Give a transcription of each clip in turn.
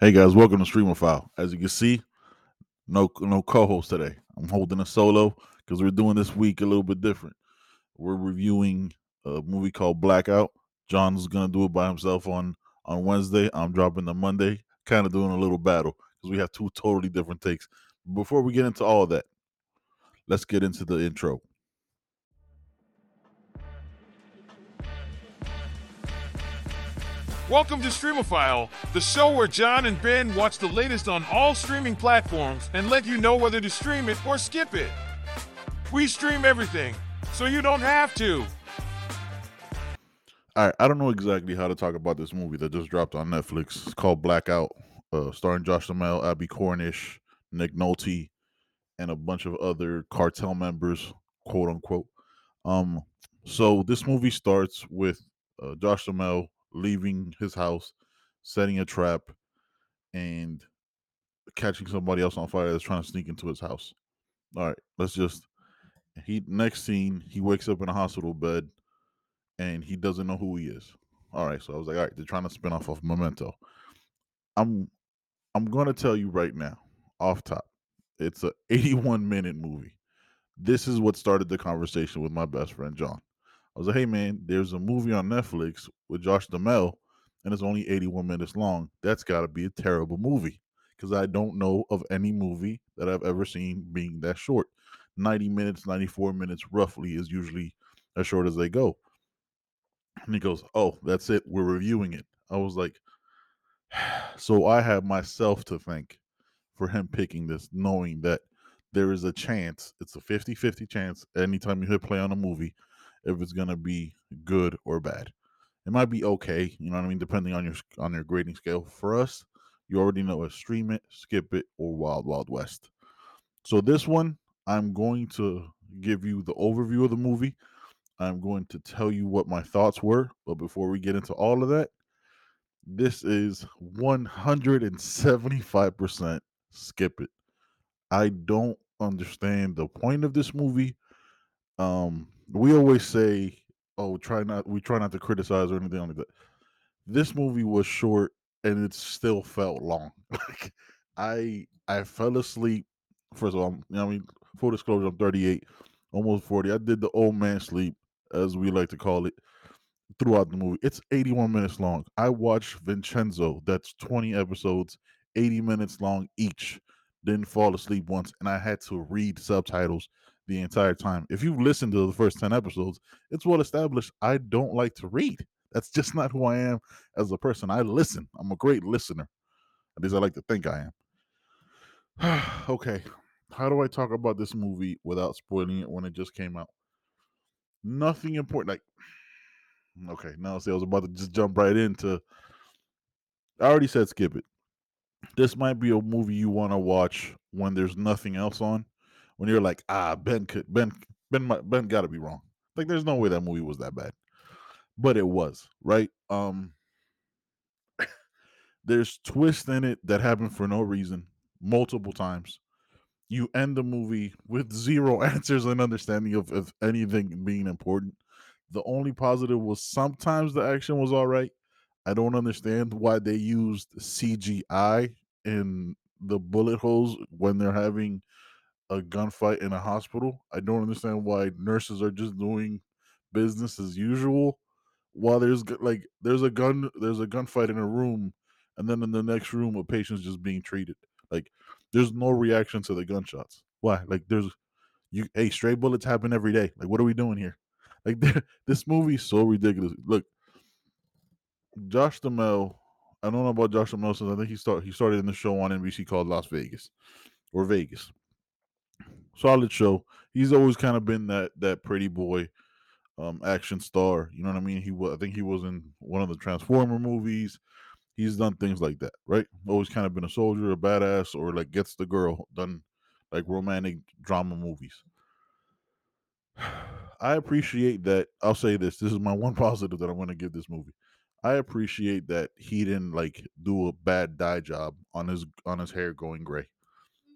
Hey guys, welcome to Streamophile. As you can see, no no co-host today. I'm holding a solo because we're doing this week a little bit different. We're reviewing a movie called Blackout. Jon's gonna do it by himself on on Wednesday. I'm dropping the Monday, kind of doing a little battle because we have two totally different takes. Before we get into all that, let's get into the intro. Welcome to Streamophile, the show where Jon and Ben watch the latest on all streaming platforms and let you know whether to stream it or skip it. We stream everything, so you don't have to. All right, I don't know exactly how to talk about this movie that just dropped on Netflix. It's called Blackout, uh, starring Josh Duhamel, Abbie Cornish, Nick Nolte, and a bunch of other cartel members, quote unquote. Um, so this movie starts with uh, Josh Duhamel leaving his house, setting a trap, and catching somebody else on fire that's trying to sneak into his house. All right, let's just he next scene he wakes up in a hospital bed and he doesn't know who he is. All right, so I was like, all right, they're trying to spin off of Memento. I'm I'm gonna tell you right now, off top, it's a 81 minute movie. This is what started the conversation with my best friend Jon. I was like, hey man, there's a movie on Netflix with Josh Duhamel, and it's only 81 minutes long. That's got to be a terrible movie because I don't know of any movie that I've ever seen being that short. 90 minutes, 94 minutes roughly is usually as short as they go. And he goes, Oh, that's it. We're reviewing it. I was like, So I have myself to thank for him picking this, knowing that there is a chance, it's a 50 50 chance anytime you hit play on a movie, if it's to be good or bad. It might be okay, you know what I mean, depending on your on your grading scale. For us, you already know it's stream it, skip it, or Wild Wild West. So this one, I'm going to give you the overview of the movie. I'm going to tell you what my thoughts were, but before we get into all of that, this is 175% skip it. I don't understand the point of this movie. Um, we always say, "Oh, try not." We try not to criticize or anything like that. This movie was short, and it still felt long. like I, I fell asleep. First of all, you know, I mean, full disclosure, I'm 38, almost 40. I did the old man sleep, as we like to call it, throughout the movie. It's 81 minutes long. I watched Vincenzo. That's 20 episodes, 80 minutes long each. Didn't fall asleep once, and I had to read subtitles the entire time. If you've listened to the first 10 episodes, it's well established I don't like to read. That's just not who I am as a person. I listen. I'm a great listener. At least I like to think I am. okay. How do I talk about this movie without spoiling it when it just came out? Nothing important. Like, okay, now see, I was about to just jump right into. I already said skip it. This might be a movie you want to watch when there's nothing else on when you're like, ah, Ben could Ben Ben Ben got to be wrong. Like, there's no way that movie was that bad, but it was right. Um, there's twists in it that happen for no reason, multiple times. You end the movie with zero answers and understanding of, of anything being important. The only positive was sometimes the action was all right. I don't understand why they used CGI in the bullet holes when they're having a gunfight in a hospital. I don't understand why nurses are just doing business as usual while there's like there's a gun there's a gunfight in a room and then in the next room a patient's just being treated. Like there's no reaction to the gunshots. Why? Like there's you hey, stray bullets happen every day. Like what are we doing here? Like this movie is so ridiculous. Look, Josh Duhamel, I don't know about Josh Duhamel since I think he started he started in the show on NBC called Las Vegas or Vegas solid show. He's always kind of been that that pretty boy um action star. You know what I mean? He was I think he was in one of the Transformer movies. He's done things like that, right? Always kind of been a soldier, a badass, or like gets the girl, done like romantic drama movies. I appreciate that. I'll say this. This is my one positive that I'm going to give this movie. I appreciate that he didn't like do a bad dye job on his on his hair going gray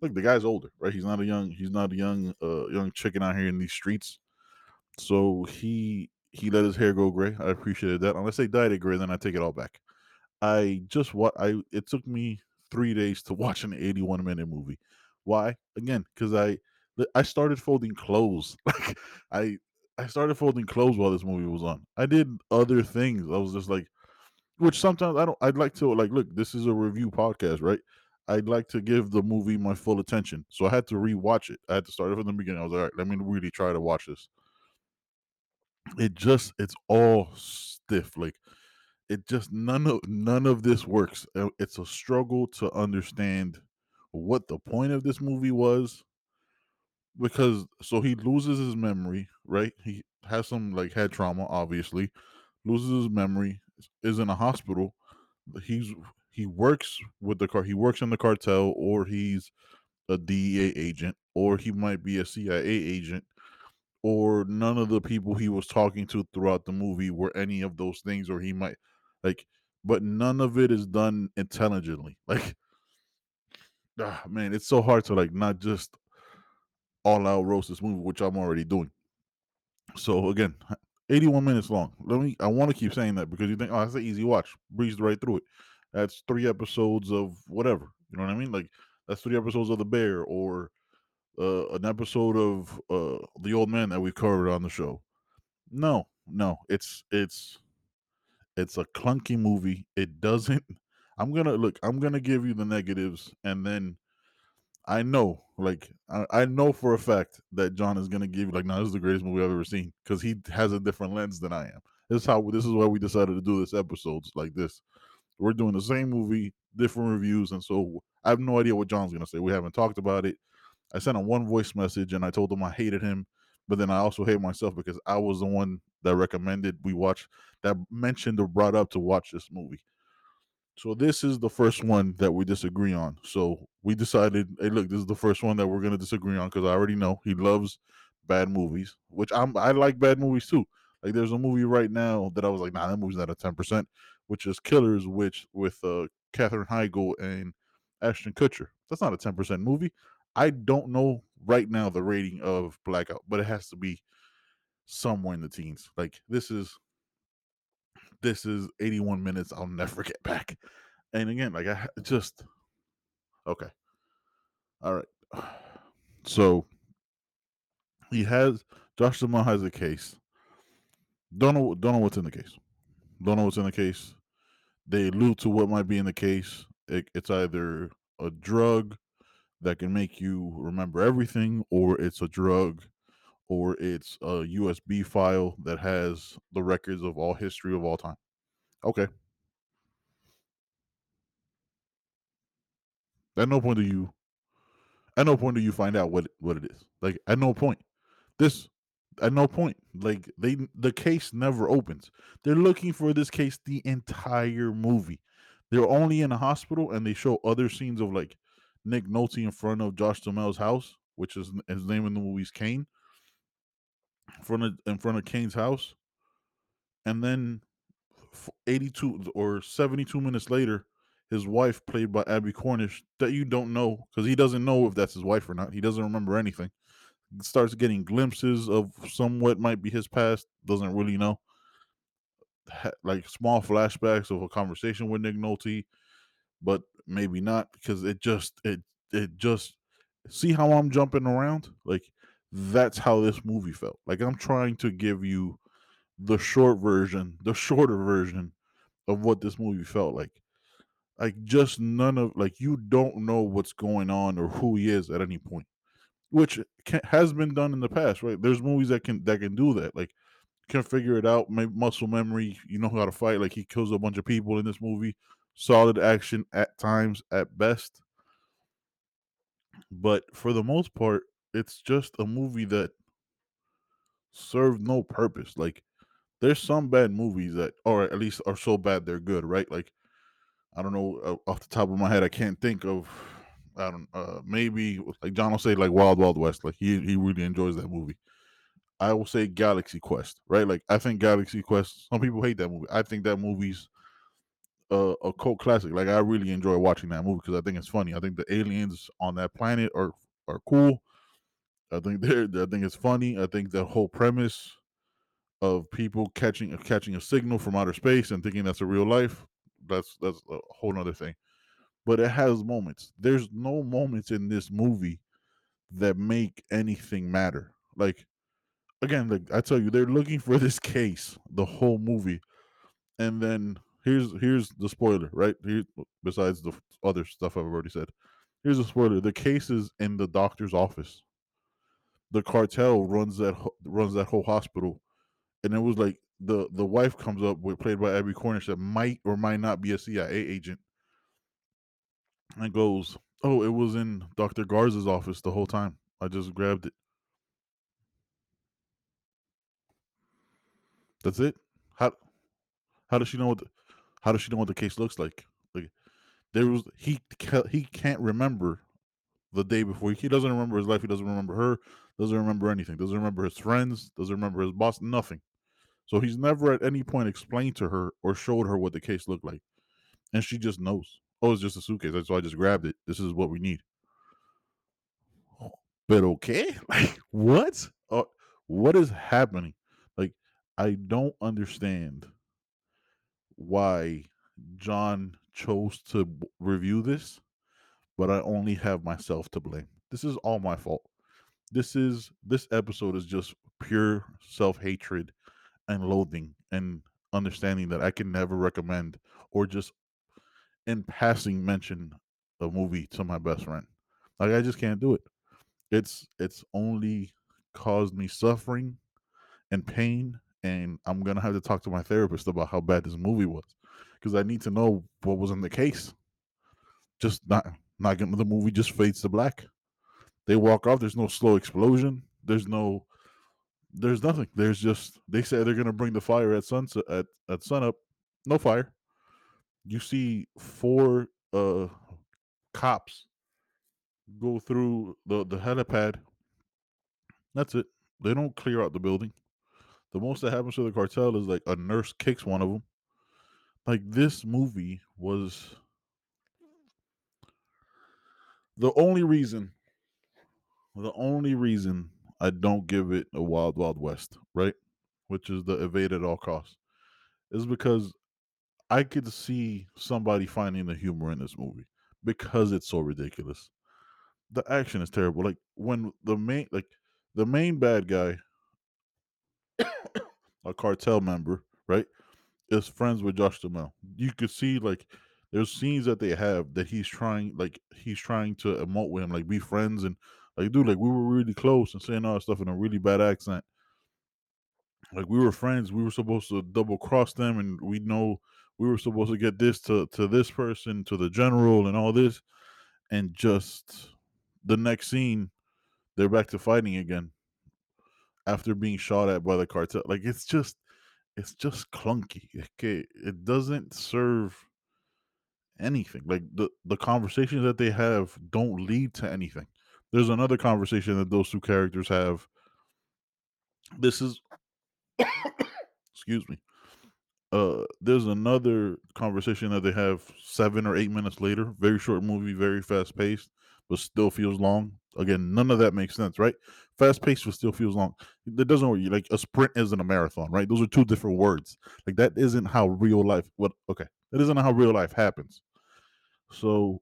look, the guy's older, right? He's not a young, he's not a young, uh, young chicken out here in these streets. So he he let his hair go gray. I appreciated that. Unless they dyed it gray, then I take it all back. I just what I it took me three days to watch an 81 minute movie. Why? Again, because I I started folding clothes. Like I I started folding clothes while this movie was on. I did other things. I was just like, which sometimes I don't. I'd like to like look. This is a review podcast, right? I'd like to give the movie my full attention. So I had to rewatch it. I had to start it from the beginning. I was like, all right, let me really try to watch this. It just it's all stiff. Like it just none of none of this works. Uh, It's a struggle to understand what the point of this movie was because so he loses his memory, right? He has some like head trauma, obviously, loses his memory, is in a hospital. He's he works with the car. He works in the cartel, or he's a DEA agent, or he might be a CIA agent, or none of the people he was talking to throughout the movie were any of those things, or he might like, but none of it is done intelligently. Like, ah, man, it's so hard to like not just all out roast this movie, which I'm already doing. So again, 81 minutes long. Let me I want to keep saying that because you think, oh, that's an easy watch. Breezed right through it. That's three episodes of whatever. You know what I mean? Like that's three episodes of The Bear or uh, an episode of uh, The Old Man that we covered on the show. No, no, it's it's it's a clunky movie. It doesn't. I'm gonna look. I'm gonna give you the negatives, and then I know, like, I, I know for a fact that Jon is gonna give you like, no, this is the greatest movie I've ever seen because he has a different lens than I am. This is how this is why we decided to do this episodes like this. We're doing the same movie, different reviews, and so I have no idea what Jon's gonna say. We haven't talked about it. I sent him one voice message and I told him I hated him, but then I also hate myself because I was the one that recommended we watch that mentioned or brought up to watch this movie. So this is the first one that we disagree on. So we decided, hey, look, this is the first one that we're gonna disagree on because I already know he loves bad movies, which I'm I like bad movies too. Like there's a movie right now that I was like, nah, that movie's not a ten percent, which is Killers, which with uh Heigl and Ashton Kutcher. That's not a ten percent movie. I don't know right now the rating of Blackout, but it has to be somewhere in the teens. Like this is this is 81 minutes I'll never get back. And again, like I just okay. All right. So he has Josh Duhamel has a case. Don't know don't know what's in the case. Don't know what's in the case. They allude to what might be in the case. It, it's either a drug that can make you remember everything, or it's a drug, or it's a USB file that has the records of all history of all time. Okay. At no point do you at no point do you find out what what it is. Like at no point. This at no point. Like they the case never opens. They're looking for this case the entire movie. They're only in a hospital and they show other scenes of like Nick Nolte in front of Josh Duhamel's house, which is his name in the movie's Cain. In front of in front of Cain's house. And then 82 or 72 minutes later, his wife, played by Abbie Cornish, that you don't know because he doesn't know if that's his wife or not. He doesn't remember anything. Starts getting glimpses of somewhat might be his past, doesn't really know. Ha- Like small flashbacks of a conversation with Nick Nolte, but maybe not because it just it it just see how I'm jumping around? Like that's how this movie felt. Like I'm trying to give you the short version, the shorter version of what this movie felt like. Like just none of like you don't know what's going on or who he is at any point, which can, has been done in the past, right? There's movies that can that can do that, like can figure it out, make muscle memory. You know how to fight. Like he kills a bunch of people in this movie. Solid action at times, at best. But for the most part, it's just a movie that served no purpose. Like there's some bad movies that, or at least are so bad they're good, right? Like I don't know uh, off the top of my head, I can't think of. I don't. Uh, maybe like Jon will say like Wild Wild West. Like he he really enjoys that movie. I will say Galaxy Quest, right? Like I think Galaxy Quest. Some people hate that movie. I think that movie's a, a cult classic. Like I really enjoy watching that movie because I think it's funny. I think the aliens on that planet are are cool. I think they're. I think it's funny. I think the whole premise of people catching catching a signal from outer space and thinking that's a real life. That's that's a whole other thing. But it has moments. There's no moments in this movie that make anything matter. Like again, like I tell you, they're looking for this case the whole movie, and then here's here's the spoiler, right? Here, besides the other stuff I've already said, here's a spoiler: the case is in the doctor's office. The cartel runs that runs that whole hospital, and it was like the the wife comes up with played by Abbie Cornish that might or might not be a CIA agent, and goes, "Oh, it was in Doctor Garza's office the whole time. I just grabbed it." That's it. How how does she know what the, how does she know what the case looks like? Like there was he he can't remember the day before. He doesn't remember his life. He doesn't remember her. Doesn't remember anything. Doesn't remember his friends. Doesn't remember his boss. Nothing. So he's never at any point explained to her or showed her what the case looked like, and she just knows. Oh, it's just a suitcase. That's why I just grabbed it. This is what we need. But okay, like what? Uh, what is happening? Like I don't understand why Jon chose to review this, but I only have myself to blame. This is all my fault. This is this episode is just pure self-hatred and loathing and understanding that I can never recommend or just in passing mention a movie to my best friend. Like I just can't do it. It's it's only caused me suffering and pain and I'm gonna have to talk to my therapist about how bad this movie was because I need to know what was in the case. Just not not getting the movie just fades to black. They walk off. There's no slow explosion. There's no. There's nothing. There's just they say they're gonna bring the fire at sunset at at sunup. No fire. You see four uh cops go through the the helipad. That's it. They don't clear out the building. The most that happens to the cartel is like a nurse kicks one of them. Like this movie was the only reason the only reason I don't give it a wild wild west, right? Which is the evade at all costs, is because I could see somebody finding the humor in this movie because it's so ridiculous. The action is terrible. Like when the main like the main bad guy a cartel member, right, is friends with Josh Duhamel. You could see like there's scenes that they have that he's trying like he's trying to emote with him, like be friends and like dude, like we were really close and saying all that stuff in a really bad accent. Like we were friends, we were supposed to double cross them, and we know we were supposed to get this to to this person, to the general, and all this, and just the next scene, they're back to fighting again after being shot at by the cartel. Like it's just it's just clunky. Okay, it doesn't serve anything. Like the the conversations that they have don't lead to anything. There's another conversation that those two characters have. This is excuse me. Uh there's another conversation that they have 7 or 8 minutes later. Very short movie, very fast paced, but still feels long. Again, none of that makes sense, right? Fast paced but still feels long. That doesn't work. Like a sprint isn't a marathon, right? Those are two different words. Like that isn't how real life what okay. That isn't how real life happens. So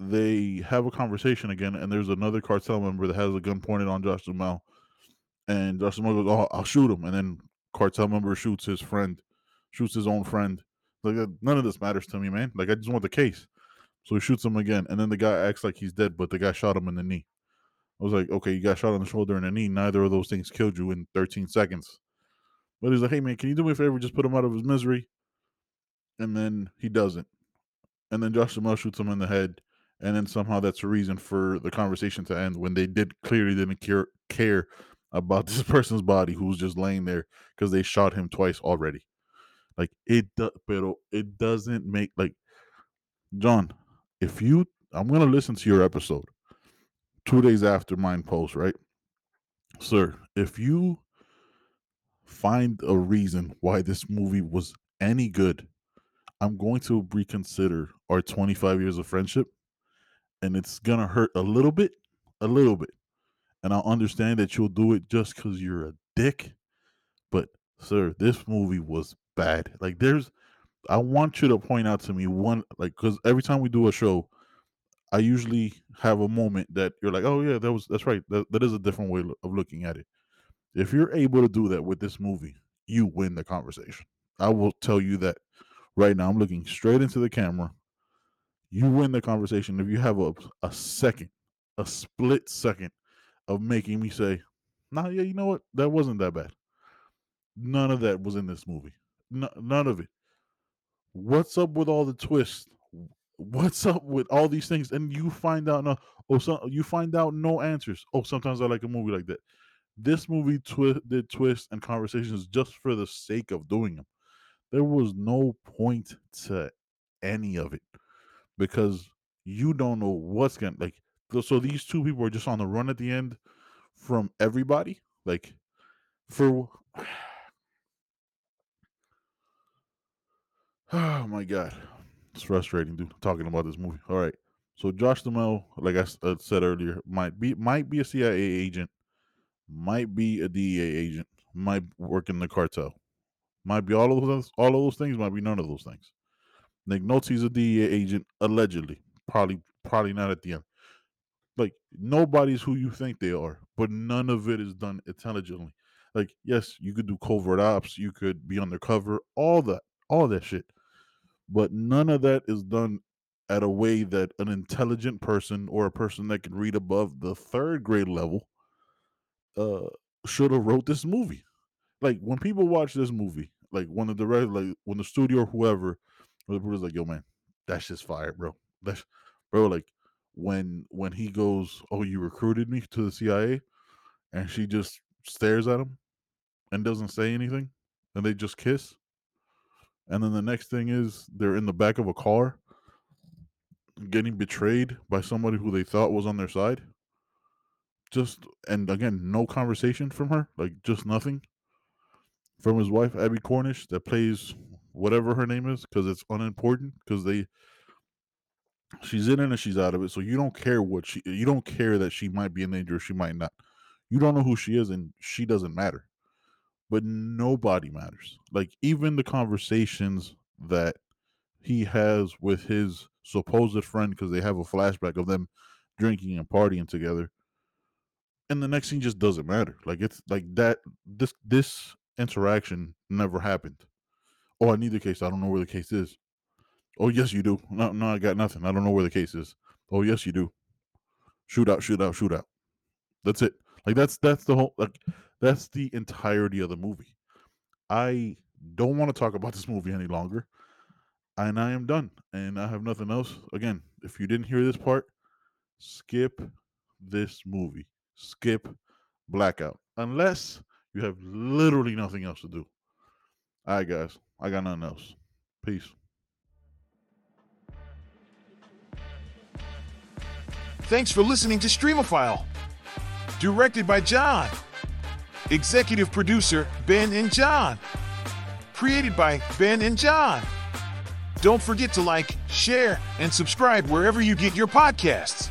they have a conversation again, and there's another cartel member that has a gun pointed on Josh Duhamel. And Josh Duhamel goes, Oh, I'll shoot him. And then cartel member shoots his friend, shoots his own friend. Like uh, none of this matters to me, man. Like I just want the case. So he shoots him again, and then the guy acts like he's dead, but the guy shot him in the knee. I was like, okay, you got shot on the shoulder and the knee. Neither of those things killed you in 13 seconds. But he's like, hey man, can you do me a favor? Just put him out of his misery. And then he doesn't. And then Josh Duhamel shoots him in the head. And then somehow that's a reason for the conversation to end when they did clearly didn't care, care about this person's body who was just laying there because they shot him twice already. Like it, does, but it doesn't make like Jon if you I'm gonna listen to your episode two days after mine post, right? Sir, if you find a reason why this movie was any good, I'm going to reconsider our 25 years of friendship. And it's gonna hurt a little bit, a little bit. And I'll understand that you'll do it just because you're a dick. But sir, this movie was bad. Like there's I want you to point out to me one like because every time we do a show, I usually have a moment that you're like, oh yeah, that was that's right. That, that is a different way of looking at it. If you're able to do that with this movie, you win the conversation. I will tell you that right now. I'm looking straight into the camera. You win the conversation if you have a, a second, a split second of making me say, nah, yeah, you know what? That wasn't that bad. None of that was in this movie. N- none of it. What's up with all the twists? What's up with all these things? And you find out no, oh, so you find out no answers. Oh, sometimes I like a movie like that. This movie twi- did twists and conversations just for the sake of doing them. There was no point to any of it because you don't know what's gonna like. So these two people are just on the run at the end from everybody. Like for oh my god, it's frustrating, dude. Talking about this movie. All right, so Josh Duhamel, like I uh, said earlier, might be might be a CIA agent, might be a DEA agent, might work in the cartel, might be all of those all of those things, might be none of those things. Nick Nolte's a DEA agent, allegedly. Probably probably not at the end. Like nobody's who you think they are, but none of it is done intelligently. Like, yes, you could do covert ops, you could be undercover, all that, all that shit. But none of that is done at a way that an intelligent person or a person that can read above the third grade level uh should have wrote this movie. Like when people watch this movie, like when the director, like when the studio or whoever the was like, "Yo, man, that's just fire, bro. That's bro." Like when when he goes, "Oh, you recruited me to the CIA," and she just stares at him and doesn't say anything, and they just kiss. And then the next thing is they're in the back of a car getting betrayed by somebody who they thought was on their side. Just and again, no conversation from her, like just nothing. From his wife Abbie Cornish that plays whatever her name is because it's unimportant because they she's in it and she's out of it. So you don't care what she you don't care that she might be in danger she might not. You don't know who she is and she doesn't matter but nobody matters like even the conversations that he has with his supposed friend because they have a flashback of them drinking and partying together and the next scene just doesn't matter like it's like that this this interaction never happened Oh, I need the case. I don't know where the case is. Oh, yes, you do. No, no, I got nothing. I don't know where the case is. Oh, yes, you do. Shoot out, shoot out, shoot out. That's it. Like that's that's the whole like that's the entirety of the movie. I don't want to talk about this movie any longer. And I am done. And I have nothing else. Again, if you didn't hear this part, skip this movie. Skip Blackout. Unless you have literally nothing else to do. All right, guys. I got nothing else. Peace. Thanks for listening to Streamophile. Directed by Jon. Executive producer Ben and Jon. Created by Ben and Jon. Don't forget to like, share, and subscribe wherever you get your podcasts.